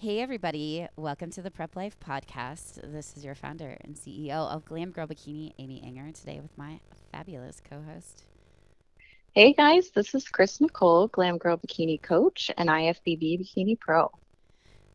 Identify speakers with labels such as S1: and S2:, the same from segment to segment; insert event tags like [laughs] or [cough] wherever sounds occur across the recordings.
S1: Hey, everybody. Welcome to the Prep Life Podcast. This is your founder and CEO of Glam Girl Bikini, Amy Ehinger, today with my fabulous co host.
S2: Hey, guys. This is Chris Nicole, Glam Girl Bikini Coach and IFBB Bikini Pro.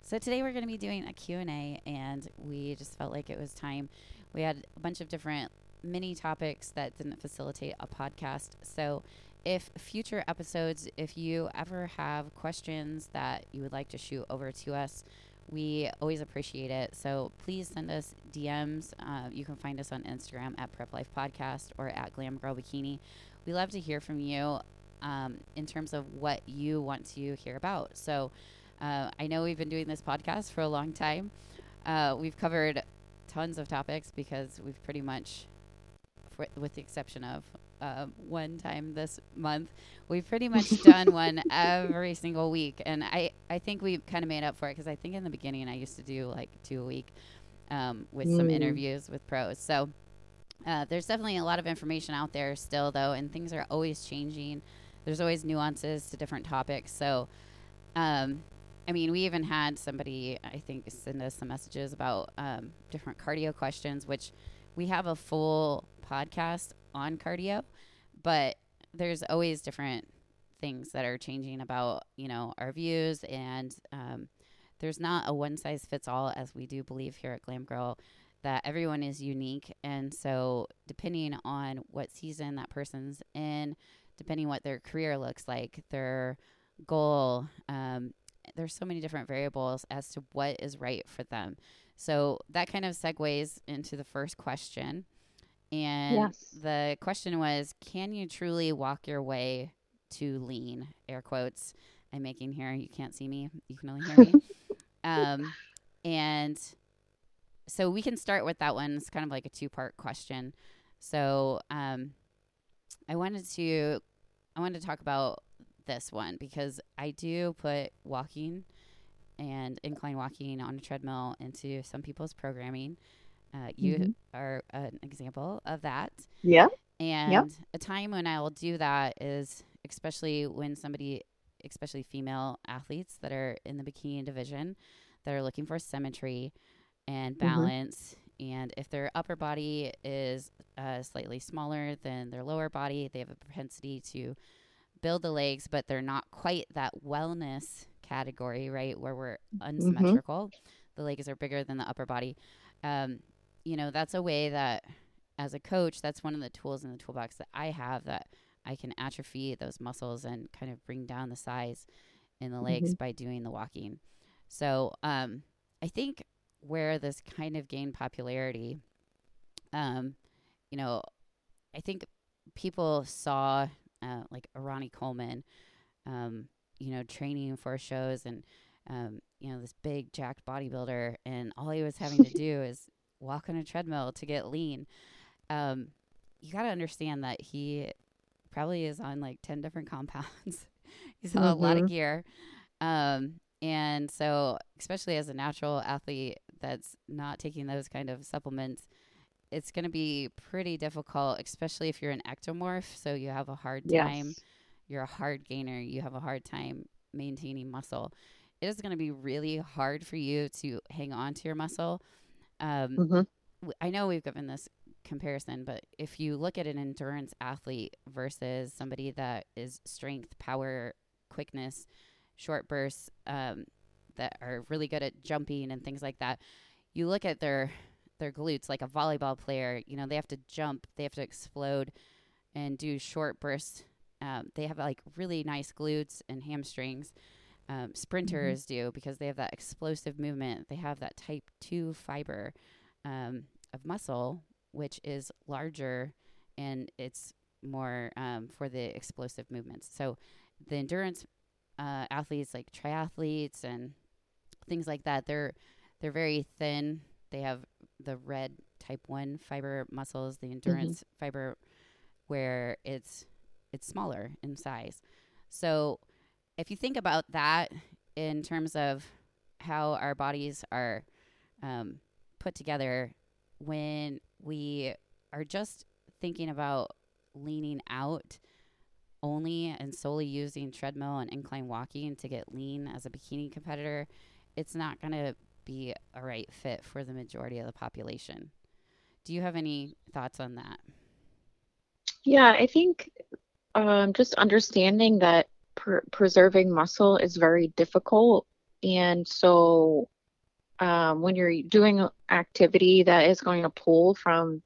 S1: So today we're going to be doing a Q&A and we just felt like it was time. We had a bunch of different mini topics that didn't facilitate a podcast. So if future episodes, if you ever have questions that you would like to shoot over to us, we always appreciate it. So please send us DMs. Uh, you can find us on Instagram at Prep Life Podcast or at Glam Girl Bikini. We love to hear from you um, in terms of what you want to hear about. So uh, I know we've been doing this podcast for a long time. Uh, we've covered tons of topics because we've pretty much, for, with the exception of uh, one time this month. We've pretty much done one [laughs] every single week, and I I think we kind of made up for it because I think in the beginning I used to do like two a week um, with mm. some interviews with pros. So uh, there's definitely a lot of information out there still, though, and things are always changing. There's always nuances to different topics. So, um, I mean, we even had somebody, I think, send us some messages about um, different cardio questions, which we have a full podcast on cardio, but there's always different things that are changing about you know our views. And um, there's not a one size fits all as we do believe here at glam girl that everyone is unique. And so depending on what season that person's in depending what their career looks like their goal um, there's so many different variables as to what is right for them. So that kind of segues into the first question and yes. the question was Can you truly walk your way to lean? Air quotes I'm making here. You can't see me, you can only hear me. [laughs] um, and so we can start with that one. It's kind of like a two part question. So um, I wanted to I wanted to talk about this one because I do put walking and incline walking on a treadmill into some people's programming. Uh, you mm-hmm. are an example of that.
S2: Yeah.
S1: And yep. a time when I will do that is especially when somebody, especially female athletes that are in the bikini division, that are looking for symmetry and mm-hmm. balance. Mm-hmm. And if their upper body is uh, slightly smaller than their lower body, they have a propensity to build the legs, but they're not quite that wellness category, right? Where we're mm-hmm. unsymmetrical. Mm-hmm. The legs are bigger than the upper body. Um, you know, that's a way that as a coach, that's one of the tools in the toolbox that I have that I can atrophy those muscles and kind of bring down the size in the legs mm-hmm. by doing the walking. So, um, I think where this kind of gained popularity, um, you know, I think people saw uh, like Ronnie Coleman, um, you know, training for shows and, um, you know, this big jacked bodybuilder, and all he was having to [laughs] do is walk on a treadmill to get lean. Um, you got to understand that he probably is on like 10 different [laughs] compounds. [laughs] He's on mm-hmm. a lot of mm-hmm. gear. Um, and so, especially as a natural athlete that's not taking those kind of supplements, it's going to be pretty difficult, especially if you're an ectomorph. So you have a hard time. Yes. You're a hard gainer. You have a hard time maintaining muscle. It is going to be really hard for you to hang on to your muscle um, mm-hmm. I know we've given this comparison, but if you look at an endurance athlete versus somebody that is strength, power, quickness, short bursts, um, that are really good at jumping and things like that, you look at their their glutes like a volleyball player. You know, they have to jump, they have to explode, and do short bursts. Um, they have like really nice glutes and hamstrings um, sprinters mm-hmm. do because they have that explosive movement. They have that type 2 fiber um, of muscle, which is larger and it's more um, for the explosive movements. So the endurance uh, athletes, like triathletes and things like that, they're they're very thin. They have the red type one fiber muscles, the endurance mm-hmm. fiber, where it's it's smaller in size. So if you think about that in terms of how our bodies are um, put together, when we are just thinking about leaning out only and solely using treadmill and incline walking to get lean as a bikini competitor, it's not going to be a right fit for the majority of the population. Do you have any thoughts on that?
S2: Yeah, I think um, just understanding that preserving muscle is very difficult. And so um, when you're doing activity that is going to pull from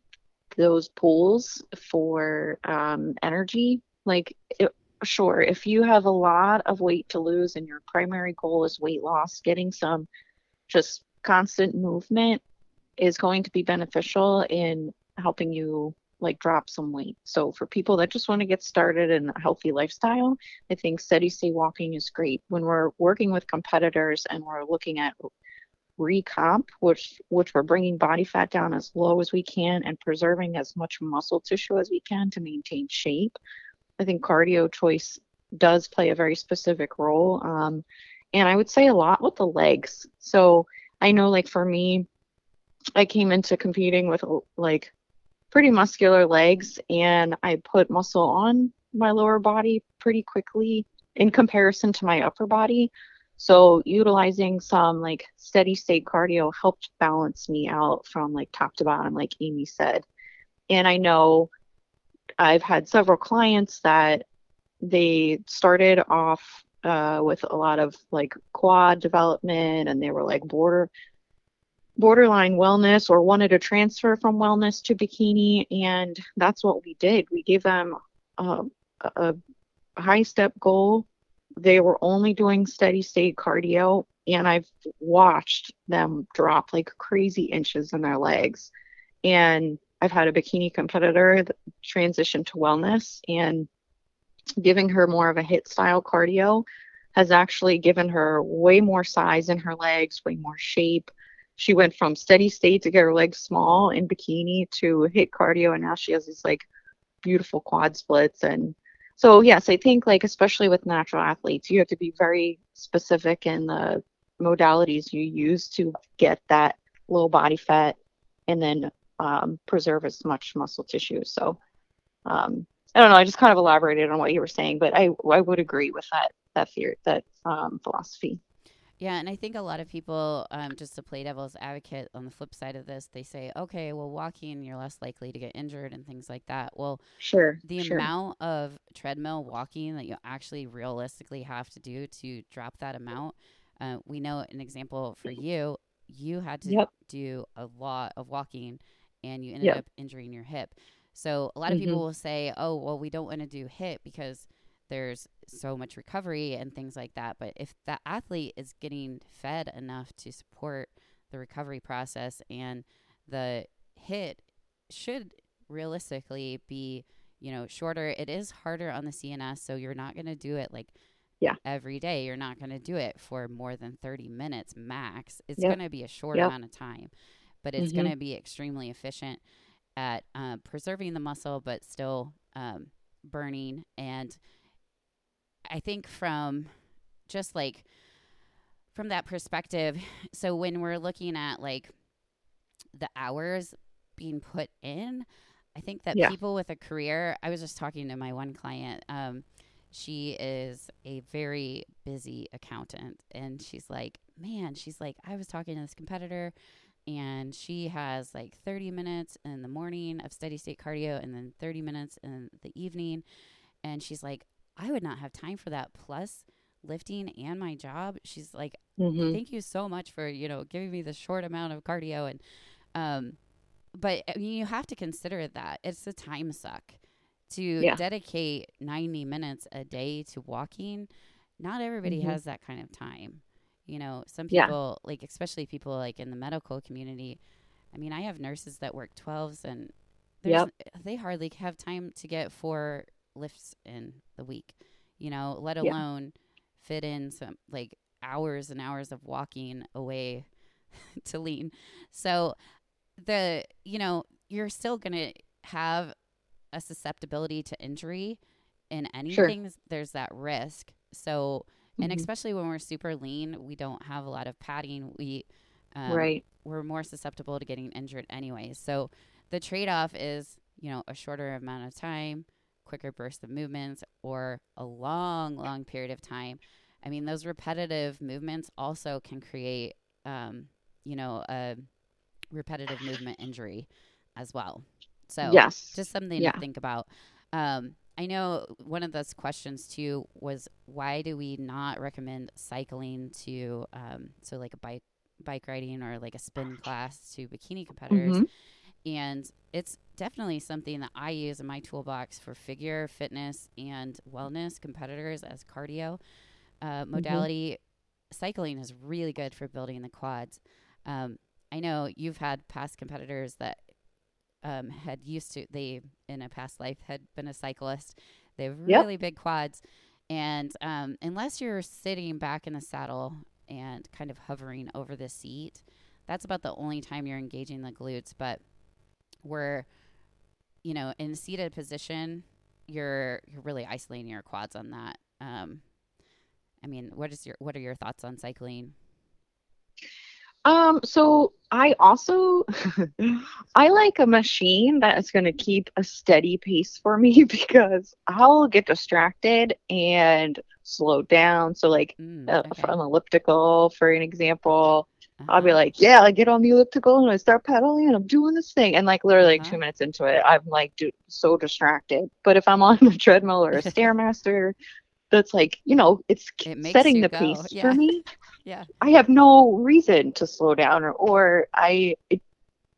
S2: those pools for um, energy, like it, sure, if you have a lot of weight to lose and your primary goal is weight loss, getting some just constant movement is going to be beneficial in helping you like drop some weight. So for people that just want to get started in a healthy lifestyle, I think steady state walking is great. When we're working with competitors and we're looking at recomp, which which we're bringing body fat down as low as we can and preserving as much muscle tissue as we can to maintain shape. I think cardio choice does play a very specific role. Um, and I would say a lot with the legs. So I know, like for me, I came into competing with like pretty muscular legs, and I put muscle on my lower body pretty quickly in comparison to my upper body. So utilizing some like steady state cardio helped balance me out from like top to bottom, like Amy said. And I know I've had several clients that they started off uh, with a lot of like quad development and they were like border borderline wellness or wanted to transfer from wellness to bikini and that's what we did we gave them a, a high step goal they were only doing steady state cardio and i've watched them drop like crazy inches in their legs and i've had a bikini competitor transition to wellness and giving her more of a HIIT style cardio has actually given her way more size in her legs, way more shape. She went from steady state to get her legs small in bikini to HIIT cardio, and now she has these like beautiful quad splits. And so, yes, I think like especially with natural athletes, you have to be very specific in the modalities you use to get that low body fat and then um, preserve as much muscle tissue. So, um, I don't know. I just kind of elaborated on what you were saying, but I I would agree with that that fear that um, philosophy.
S1: Yeah, and I think a lot of people, um, just to play devil's advocate on the flip side of this, they say, okay, well, walking, you're less likely to get injured and things like that. Well,
S2: sure.
S1: The
S2: sure.
S1: amount of treadmill walking that you actually realistically have to do to drop that amount, uh, we know an example for you, you had to yep. do a lot of walking and you ended yep. up injuring your hip. So a lot of mm-hmm. people will say, "Oh, well, we don't want to do hip because there's so much recovery and things like that." But if the athlete is getting fed enough to support the recovery process and the HIIT should realistically be, you know, shorter. It is harder on the CNS, so you're not going to do it like
S2: yeah.
S1: every day. You're not going to do it for more than 30 minutes max. It's yep. going to be a short yep. amount of time, but it's mm-hmm. going to be extremely efficient at uh, preserving the muscle but still um, burning. And I think from just like from that perspective, so when we're looking at like the hours being put in, I think that yeah. people with a career, I was just talking to my one client. Um, she is a very busy accountant. And she's like, man, she's like, I was talking to this competitor and she has like 30 minutes in the morning of steady state cardio and then 30 minutes in the evening and she's like i would not have time for that plus lifting and my job she's like mm-hmm. thank you so much for you know giving me the short amount of cardio and um but I mean, you have to consider that it's a time suck to yeah. dedicate 90 minutes a day to walking not everybody mm-hmm. has that kind of time you know, some people yeah. like especially people like in the medical community. I mean, I have nurses that work 12s and yep. they hardly have time to get four lifts in the week, you know, let alone yeah. fit in some like hours and hours of walking away [laughs] to lean. So the, you know, you're still going to have a susceptibility to injury in anything. Sure. There's that risk. So and mm-hmm. especially when we're super lean, we don't have a lot of padding. We um,
S2: right.
S1: We're more susceptible to getting injured anyway. So the trade off is you know a shorter amount of time, quicker bursts of movements, or a long, long period of time. I mean, those repetitive movements also can create, um, you know, a repetitive movement injury as well. So,
S2: yes.
S1: just something
S2: Yeah.
S1: to think about. Um, I know one of those questions too was why do we not recommend cycling to, um, so like a bike bike riding or like a spin class to bikini competitors?
S2: Mhm.
S1: And it's definitely something that I use in my toolbox for figure, fitness, and wellness competitors as cardio uh, modality. Cycling is really good for building the quads. Um, I know you've had past competitors that um, had used to, they in a past life had been a cyclist. They have
S2: Yep.
S1: really big quads. And um, unless you're sitting back in the saddle and kind of hovering over the seat, that's about the only time you're engaging the glutes. But we're, you know, in seated position, you're you're really isolating your quads on that. Um, I mean, what is your what are your thoughts on cycling?
S2: Um, so I also [laughs] I like a machine that is going to keep a steady pace for me [laughs] because I'll get distracted and slow down. So like
S1: Mm,
S2: uh,
S1: okay.
S2: an elliptical, for an example, I'll be like, yeah, I get on the elliptical and I start pedaling and I'm doing this thing. And like literally like
S1: Uh-huh.
S2: two minutes into it, I'm like do- so distracted. But if I'm on a [laughs] treadmill or a stairmaster, that's like, you know, it's
S1: It
S2: setting the
S1: go,
S2: pace
S1: yeah.
S2: for me. [laughs]
S1: Yeah.
S2: I have no reason to slow down or, or I it,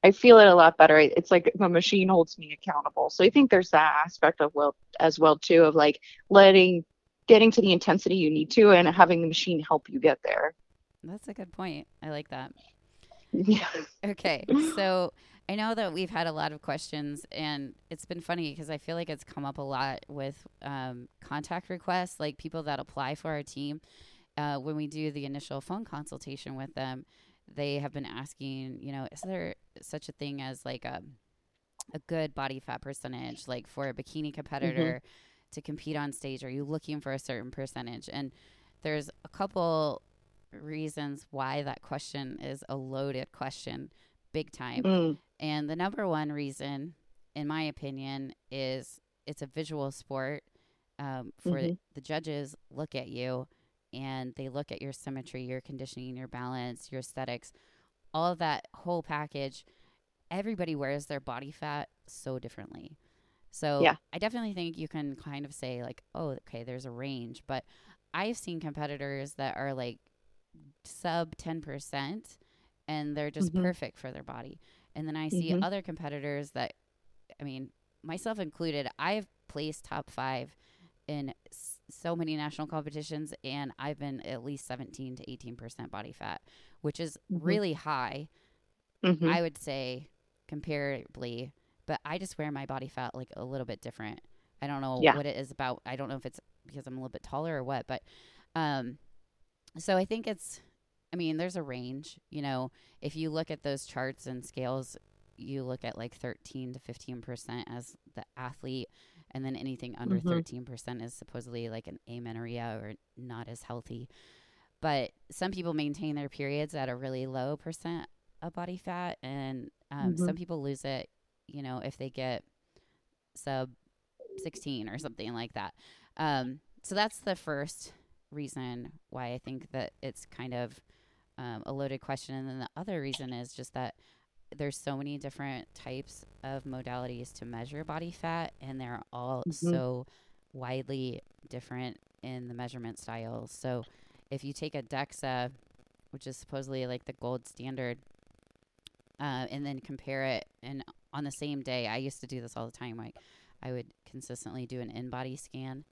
S2: I feel it a lot better. It's like the machine holds me accountable. So I think there's that aspect of well as well too of like letting getting to the intensity you need to and having the machine help you get there.
S1: That's a good point. I like that.
S2: Yeah.
S1: Okay. So I know that we've had a lot of questions, and it's been funny because I feel like it's come up a lot with um, contact requests, like people that apply for our team. Uh, when we do the initial phone consultation with them, they have been asking, you know, is there such a thing as like a a good body fat percentage, like for a bikini competitor to compete on stage? Are you looking for a certain percentage? And there's a couple reasons why that question is a loaded question, big time.
S2: Mm,
S1: And the number one reason, in my opinion, is it's a visual sport. Um, for
S2: Mhm.
S1: the judges, look at you and they look at your symmetry, your conditioning, your balance, your aesthetics, all of that whole package. Everybody wears their body fat so differently. So
S2: Yeah.
S1: I definitely think you can kind of say like, oh, okay, there's a range, but I've seen competitors that are like sub 10% and they're just
S2: Mhm.
S1: perfect for their body. And then I see
S2: Mhm.
S1: other competitors that, I mean, myself included, I've placed top five in s- so many national competitions and I've been at least 17 to 18% body fat, which is
S2: Mhm.
S1: really high,
S2: mhm.
S1: I would say, comparably. But I just wear my body fat like a little bit different. I don't know
S2: Yeah.
S1: what it is about. I don't know if it's because I'm a little bit taller or what, but um, so I think it's. I mean, there's a range. You know, if you look at those charts and scales, you look at like 13 to 15 percent as the athlete, and then anything under
S2: Mhm.
S1: 13 percent is supposedly like an amenorrhea or not as healthy. But some people maintain their periods at a really low percent of body fat, and um,
S2: Mhm.
S1: some people lose it. You know, if they get sub 16 or something like that. Um, so that's the first reason why I think that it's kind of um, a loaded question. And then the other reason is just that there's so many different types of modalities to measure body fat, and they're all
S2: Mhm.
S1: so widely different in the measurement styles. So if you take a DEXA, which is supposedly like the gold standard, uh, and then compare it, and on the same day, I used to do this all the time. Like I would consistently do an InBody scan,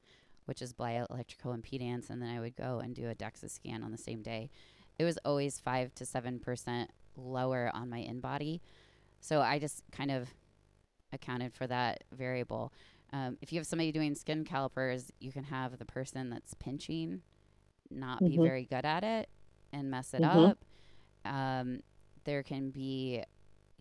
S1: which is bioelectrical impedance, and then I would go and do a DEXA scan on the same day. It was always five to seven percent lower on my InBody, so I just kind of accounted for that variable. Um, if you have somebody doing skin calipers, you can have the person that's pinching not be
S2: Mhm.
S1: very good at it and mess it
S2: Mhm.
S1: up. Um, there can be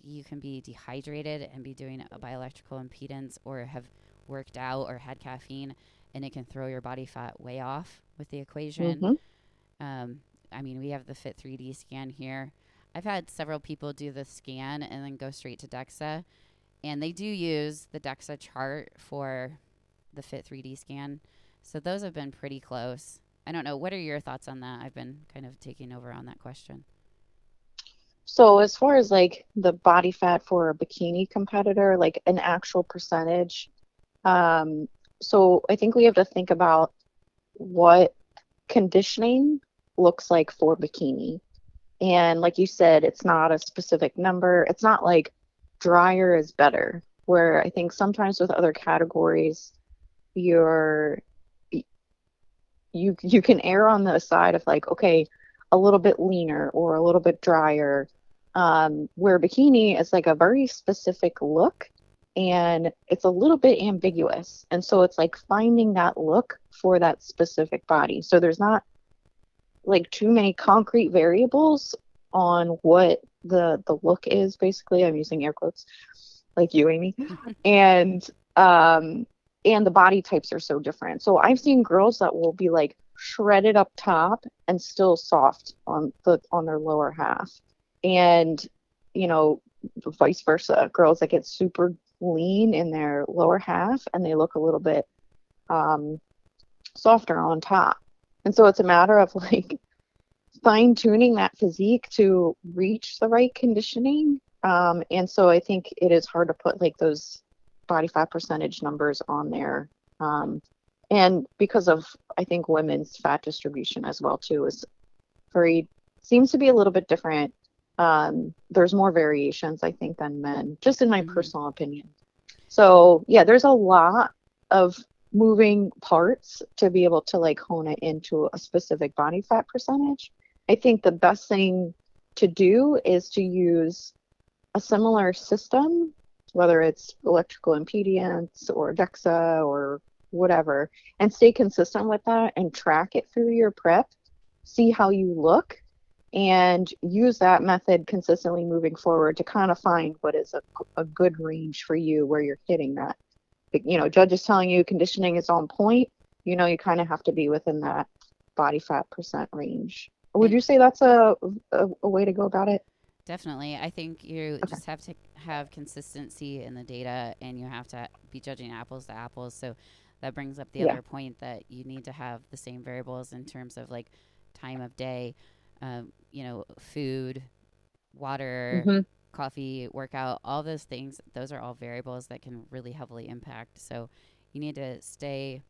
S1: you can be dehydrated and be doing a bioelectrical impedance or have worked out or had caffeine and it can throw your body fat way off with the equation.
S2: Mhm.
S1: Um, I mean, we have the Fit 3D scan here. I've had several people do the scan and then go straight to DEXA, and they do use the DEXA chart for the Fit 3D scan. So those have been pretty close. I don't know. What are your thoughts on that? I've been kind of taking over on that question.
S2: So as far as like the body fat for a bikini competitor, like an actual percentage, um, so I think we have to think about what conditioning looks like for bikini. And like you said, it's not a specific number. It's not like drier is better, where I think sometimes with other categories, you're you you can err on the side of like, okay, a little bit leaner or a little bit drier. Um, where bikini is like a very specific look and it's a little bit ambiguous. And so it's like finding that look for that specific body. So there's not like too many concrete variables on what the the look is basically. I'm using air quotes like you, Amy. [laughs] and um and the body types are so different. So I've seen girls that will be like shredded up top and still soft on the on their lower half. And you know, vice versa, girls that get super lean in their lower half and they look a little bit um, softer on top. And so it's a matter of [laughs] like fine tuning that physique to reach the right conditioning. Um, and so I think it is hard to put like those body fat percentage numbers on there. Um, and because of I think women's fat distribution as well too is very seems to be a little bit different. Um, there's more variations I think than men, just in my mm-hmm. personal opinion. So yeah, there's a lot of moving parts to be able to like hone it into a specific body fat percentage. I think the best thing to do is to use a similar system whether it's electrical impedance or DEXA or whatever, and stay consistent with that and track it through your prep, see how you look, and use that method consistently moving forward to kind of find what is a, a good range for you where you're hitting that. You know, judge is telling you conditioning is on point, you know, you kind of have to be within that body fat percent range. Would you say that's a, a, a way to go about it?
S1: Definitely. I think you okay. just have to have consistency in the data and you have to be judging apples to apples. So that brings up the yeah. other point that you need to have the same variables in terms of like time of day, um, you know, food, water, mm-hmm. coffee, workout, all those things. Those are all variables that can really heavily impact. So you need to stay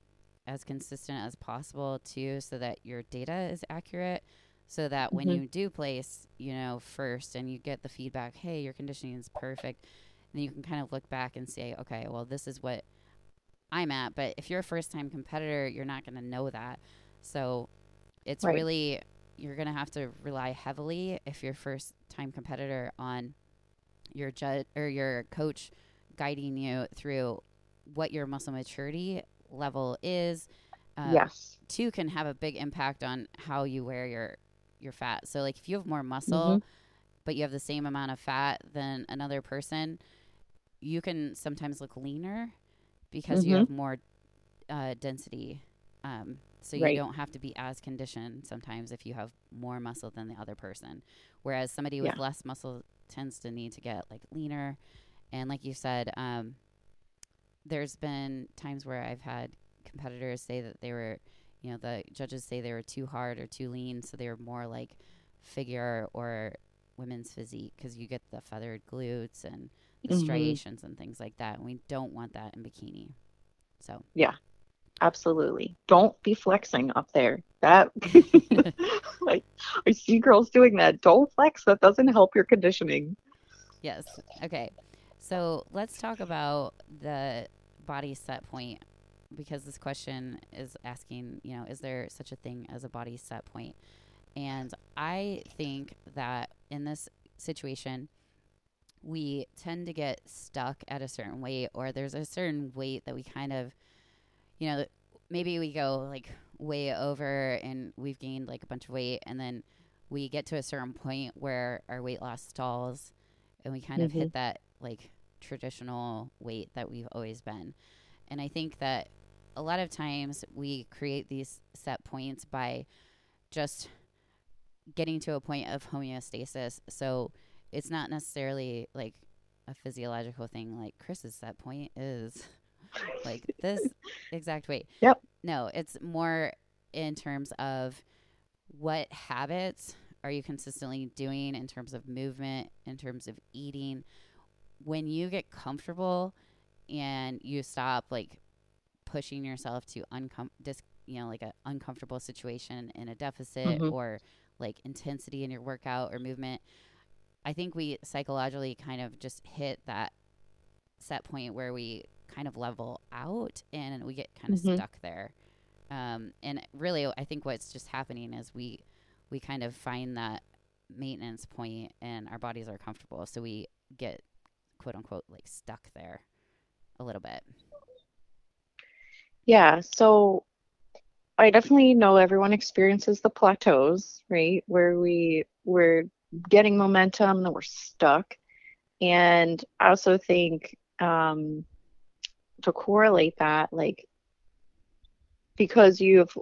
S1: as consistent as possible too so that your data is accurate so that when mm-hmm. you do place, you know, first and you get the feedback, hey, your conditioning is perfect, then you can kind of look back and say, okay, well, this is what I'm at. But if you're a first time competitor, you're not going to know that. So it's right. really, you're going to have to rely heavily if you're first time competitor on your judge or your coach guiding you through what your muscle maturity level is.
S2: Um, yes.
S1: Two can have a big impact on how you wear your your fat. So like if you have more muscle mm-hmm. but you have the same amount of fat than another person, you can sometimes look leaner because mm-hmm. you have more uh, density. Um, so right. you don't have to be as conditioned sometimes if you have more muscle than the other person. Whereas somebody with yeah. less muscle tends to need to get like leaner. And like you said, um, there's been times where I've had competitors say that they were you know the judges say they were too hard or too lean so they were more like figure or women's physique because you get the feathered glutes and the mm-hmm. striations and things like that and we don't want that in bikini so
S2: yeah absolutely. Don't be flexing up there. That [laughs] [laughs] like i see girls doing that. Don't flex. That doesn't help your conditioning.
S1: Yes. Okay. So let's talk about the body set point because this question is asking, you know, is there such a thing as a body set point? And I think that in this situation, we tend to get stuck at a certain weight, or there's a certain weight that we kind of, you know, maybe we go like way over and we've gained like a bunch of weight, and then we get to a certain point where our weight loss stalls and we kind mm-hmm. of hit mm-hmm. that like traditional weight that we've always been. And I think that a lot of times we create these set points by just getting to a point of homeostasis. So it's not necessarily like a physiological thing like Chris's set point is like this exact weight. [laughs]
S2: Yep.
S1: No, it's more in terms of what habits are you consistently doing in terms of movement, in terms of eating. When you get comfortable and you stop like pushing yourself to uncom dis- you know like an uncomfortable situation in a deficit
S2: Mhm.
S1: or like intensity in your workout or movement i think we psychologically kind of just hit that set point where we kind of level out and we get kind of
S2: Mhm.
S1: stuck there um, and really i think what's just happening is we we kind of find that maintenance point and our bodies are comfortable so we get quote unquote like stuck there a little bit
S2: Yeah, so I definitely know everyone experiences the plateaus, right? Where we we're getting momentum, then we're stuck. And I also think um, to correlate that, like because you've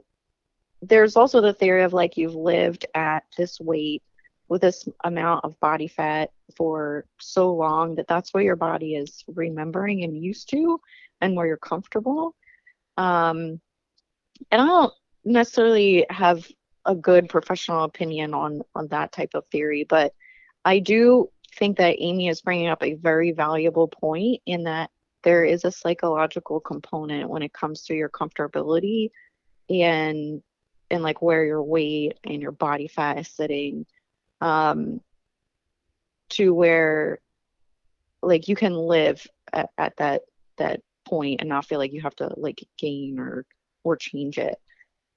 S2: there's also the theory of like you've lived at this weight with this amount of body fat for so long that that's what your body is remembering and used to and where you're comfortable. Um, and I don't necessarily have a good professional opinion on on that type of theory, but I do think that Amy is bringing up a very valuable point in that there is a psychological component when it comes to your comfortability and and like where your weight and your body fat is sitting um to where like you can live at, at that that point and not feel like you have to like gain or or change it.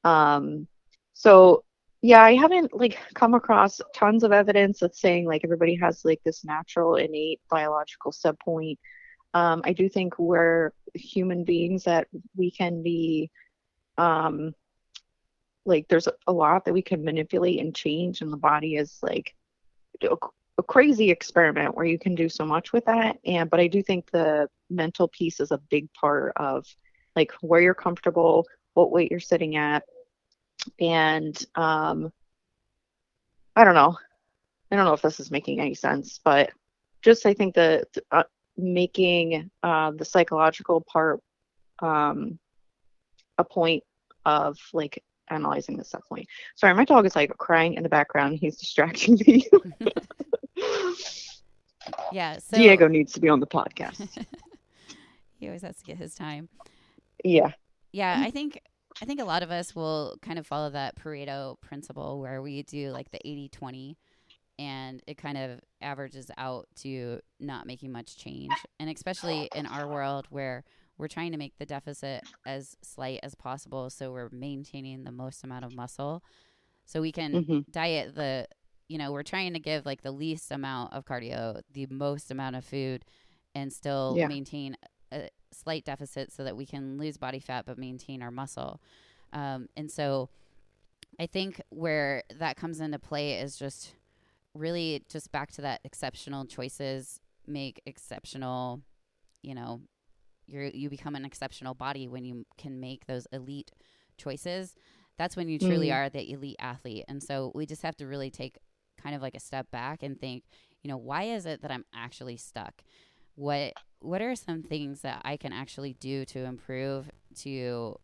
S2: Um so yeah i haven't like come across tons of evidence that's saying like everybody has like this natural innate biological set point um i do think we're human beings that we can be um like there's a, lot that we can manipulate and change and the body is like a, a crazy experiment where you can do so much with that. And but i do think the mental piece is a big part of like where you're comfortable what weight you're sitting at. And um i don't know. I don't know if this is making any sense but just i think the uh, making uh, the psychological part um a point of like analyzing this point sorry my dog is like crying in the background. He's distracting me. [laughs]
S1: Yeah so
S2: diego needs to be on the podcast. [laughs]
S1: He always has to get his time.
S2: Yeah.
S1: Yeah i think i think a lot of us will kind of follow that pareto principle where we do like the 80-20 and it kind of averages out to not making much change. And especially in our world where we're trying to make the deficit as slight as possible so we're maintaining the most amount of muscle. So we can
S2: hmm
S1: diet the you know we're trying to give like the least amount of cardio the most amount of food and still
S2: Yeah.
S1: maintain a slight deficit so that we can lose body fat but maintain our muscle. Um, and so i think where that comes into play is just really just back to that exceptional choices make exceptional you know you you become an exceptional body when you can make those elite choices. That's when you truly
S2: Mm.
S1: are the elite athlete. And so we just have to really take kind of like a step back and think you know why is it that i'm actually stuck? What what are some things that i can actually do to improve to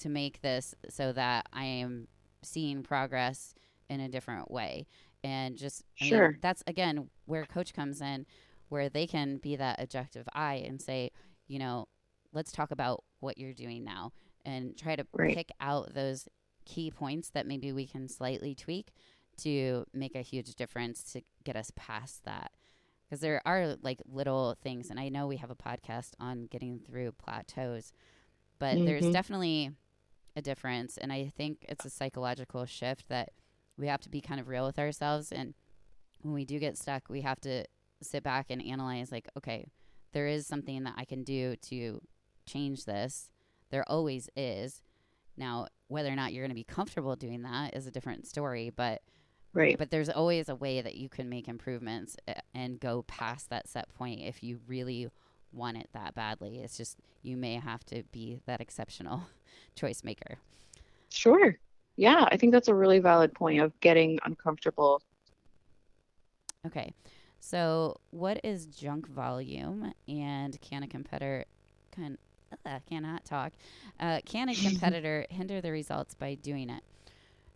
S1: to make this so that i am seeing progress in a different way and just I mean,
S2: Sure.
S1: that's again where coach comes in where they can be that objective eye and say you know let's talk about what you're doing now and try to
S2: Right.
S1: pick out those key points that maybe we can slightly tweak to make a huge difference to get us past that because there are like little things and i know we have a podcast on getting through plateaus but there's
S2: Mhm.
S1: definitely a difference and i think it's a psychological shift that we have to be kind of real with ourselves. And when we do get stuck we have to sit back and analyze like okay there is something that i can do to change this. There always is. Now whether or not you're going to be comfortable doing that is a different story but
S2: right.
S1: but there's always a way that you can make improvements uh, and go past that set point if you really want it that badly. It's just you may have to be that exceptional [laughs] choice maker.
S2: Sure. Yeah, I think that's a really valid point of getting uncomfortable.
S1: okay so what is junk volume and can a competitor can uh, cannot talk. Uh, can a [laughs] competitor hinder the results by doing it?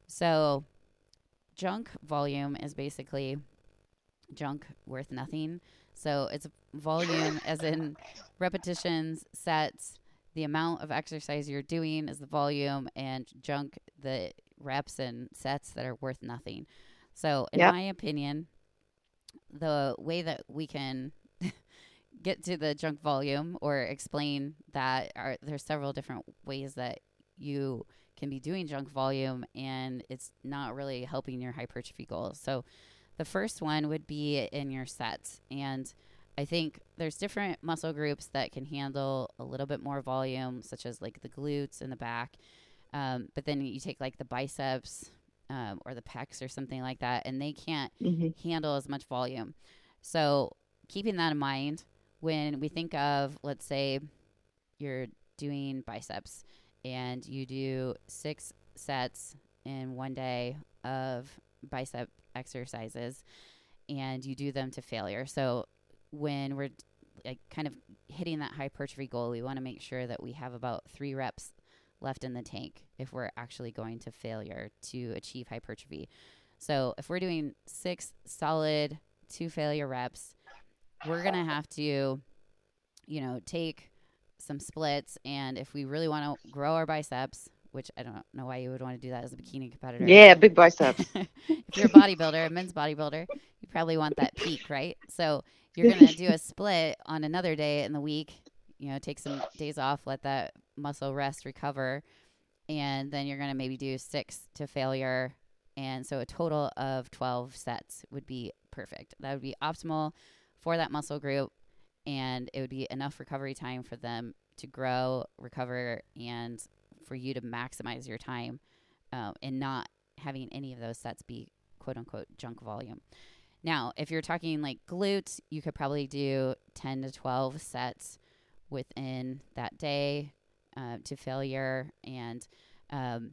S1: So, junk volume is basically junk worth nothing. So it's volume as in repetitions, sets, the amount of exercise you're doing is the volume, and junk the reps and sets that are worth nothing. So, in yep. my opinion, the way that we can [laughs] get to the junk volume or explain that are there's several different ways that you can be doing junk volume and it's not really helping your hypertrophy goals. So the first one would be in your sets and I think there's different muscle groups that can handle a little bit more volume, such as like the glutes and the back. Um, but then you take like the biceps um, or the pecs or something like that, and they can't mm-hmm. handle as much volume. So, keeping that in mind, when we think of, let's say, you're doing biceps and you do six sets in one day of bicep exercises and you do them to failure. So when we're like kind of hitting that hypertrophy goal, we want to make sure that we have about three reps left in the tank if we're actually going to failure to achieve hypertrophy. So if we're doing six solid to failure reps, we're to have to, you know, take some splits. And if we really want to grow our biceps, which I don't know why you would want to do that as a bikini competitor.
S2: Yeah, big biceps. [laughs]
S1: if you're a bodybuilder, a men's bodybuilder, you probably want that peak, right? So you're going [laughs] to do a split on another day in the week, you know, take some days off, let that muscle rest, recover, and then you're going to maybe do six to failure. And so a total of 12 sets would be perfect. That would be optimal for that muscle group, and it would be enough recovery time for them to grow, recover, and for you to maximize your time um, and not having any of those sets be quote unquote junk volume. Now, if you're talking like glutes, you could probably do 10 to 12 sets within that day uh, to failure. And um,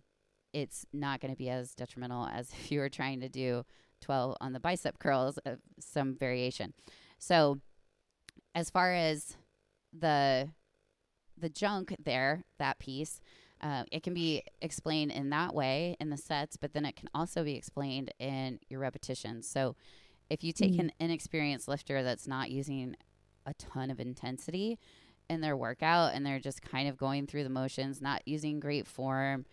S1: it's not going to be as detrimental [laughs] as if you were trying to do 12 on the bicep curls, uh, some variation. So, as far as the the junk there, that piece, uh, it can be explained in that way in the sets, but then it can also be explained in your repetitions. So, if you take mm-hmm. an inexperienced lifter that's not using a ton of intensity in their workout and they're just kind of going through the motions, not using great form,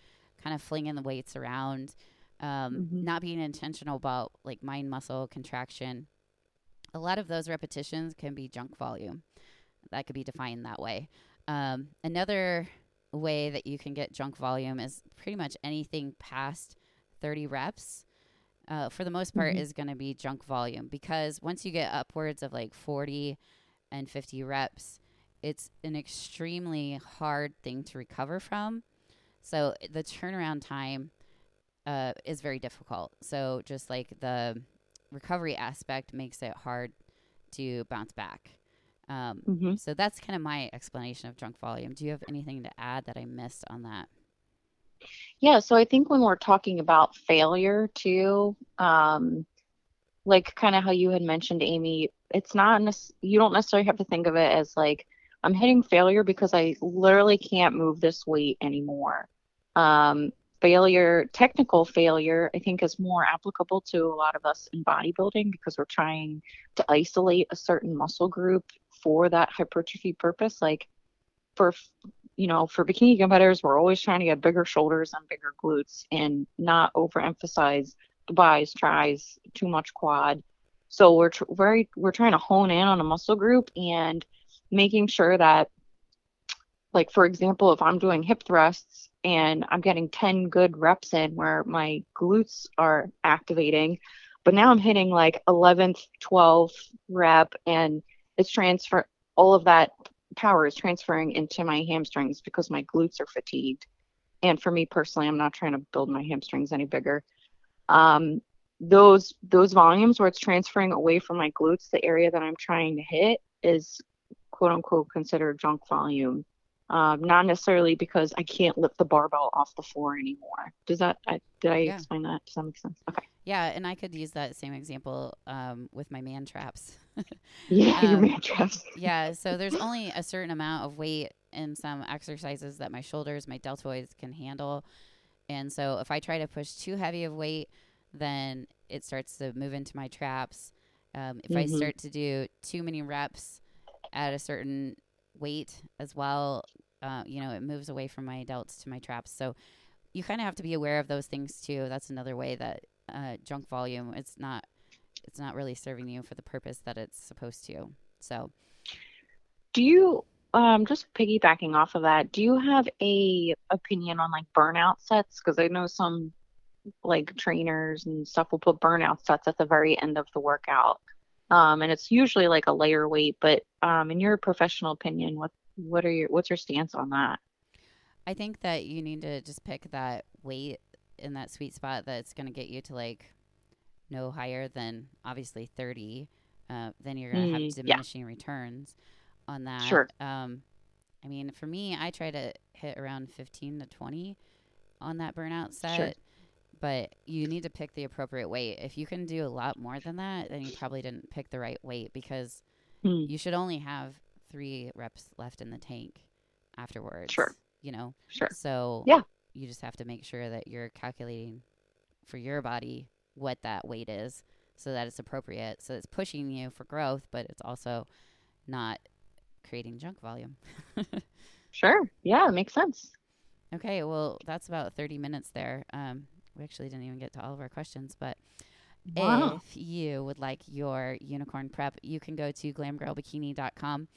S1: kind of flinging the weights around, um, mm-hmm. not being intentional about like mind muscle contraction, a lot of those repetitions can be junk volume. That could be defined that way. Um, another way that you can get junk volume is pretty much anything past 30 reps uh, for the most part, mm-hmm. is going to be junk volume because once you get upwards of like 40 and 50 reps, it's an extremely hard thing to recover from. So the turnaround time uh, is very difficult. So just like the recovery aspect makes it hard to bounce back. Um, mm-hmm. So that's kind of my explanation of junk volume. Do you have anything to add that I missed on that?
S2: Yeah, so I think when we're talking about failure too, um, like kind of how you had mentioned, Amy, it's not you don't necessarily have to think of it as like I'm hitting failure because I literally can't move this weight anymore. Um, failure, technical failure, I think is more applicable to a lot of us in bodybuilding because we're trying to isolate a certain muscle group for that hypertrophy purpose. Like for you know, for bikini competitors, we're always trying to get bigger shoulders and bigger glutes and not overemphasize the bis, tries, too much quad. So we're tr- very we're trying to hone in on a muscle group and making sure that, like for example, if I'm doing hip thrusts and I'm getting 10 good reps in where my glutes are activating, but now I'm hitting like 11th, 12th rep and it's transfer all of that power is transferring into my hamstrings because my glutes are fatigued. And for me personally, I'm not trying to build my hamstrings any bigger. Um, those those volumes where it's transferring away from my glutes, the area that I'm trying to hit is quote unquote considered junk volume. Um, not necessarily because I can't lift the barbell off the floor anymore. Does that I, did I yeah. explain that? Does that make sense? Okay.
S1: Yeah, and I could use that same example um, with my man traps. [laughs]
S2: yeah, um, your man traps.
S1: yeah, [laughs] so there's only a certain amount of weight in some exercises that my shoulders, my deltoids can handle. And so if I try to push too heavy of weight, then it starts to move into my traps. Um, if mm-hmm. I start to do too many reps at a certain weight as well, uh, you know, it moves away from my delts to my traps. So you kind of have to be aware of those things too. That's another way that uh, junk volume it's not it's not really serving you for the purpose that it's supposed to. So,
S2: do you um just piggybacking off of that? Do you have a opinion on like burnout sets? Because I know some like trainers and stuff will put burnout sets at the very end of the workout. Um, and it's usually like a layer weight, but um, in your professional opinion, what what are your what's your stance on that?
S1: I think that you need to just pick that weight in that sweet spot that's going to get you to like no higher than obviously 30. Uh, then you're going to mm, have diminishing yeah. returns on that.
S2: Sure.
S1: Um, I mean, for me, I try to hit around 15 to 20 on that burnout set. Sure. But you need to pick the appropriate weight. If you can do a lot more than that, then you probably didn't pick the right weight because mm. you should only have three reps left in the tank afterwards.
S2: Sure
S1: you know?
S2: Sure.
S1: So
S2: yeah,
S1: you just have to make sure that you're calculating for your body what that weight is so that it's appropriate. So it's pushing you for growth, but it's also not creating junk volume. [laughs]
S2: sure. Yeah, it makes sense.
S1: Okay, well, that's about 30 minutes there. Um, we actually didn't even get to all of our questions, but wow. if you would like your unicorn prep, you can go to glamgirlbikini.com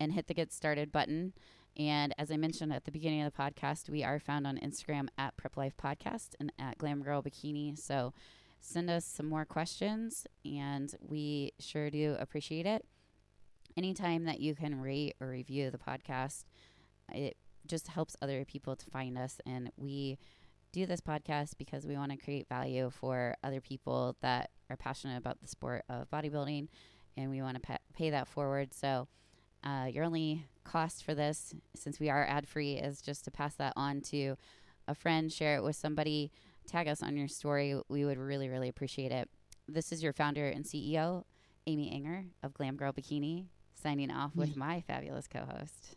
S1: and hit the get started button. And as I mentioned at the beginning of the podcast, we are found on Instagram at Prep Life Podcast and at Glam Girl Bikini. So send us some more questions, and we sure do appreciate it. Anytime that you can rate or review the podcast, it just helps other people to find us. And we do this podcast because we want to create value for other people that are passionate about the sport of bodybuilding, and we want to pa- pay that forward. So, uh, your only cost for this, since we are ad free, is just to pass that on to a friend, share it with somebody, tag us on your story. We would really, really appreciate it. This is your founder and CEO, Amy Ehinger of Glam Girl Bikini, signing off with my fabulous co host.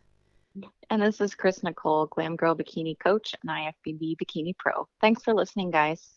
S2: And this is Chris Nicole, Glam Girl Bikini Coach and IFBB Bikini Pro. Thanks for listening, guys.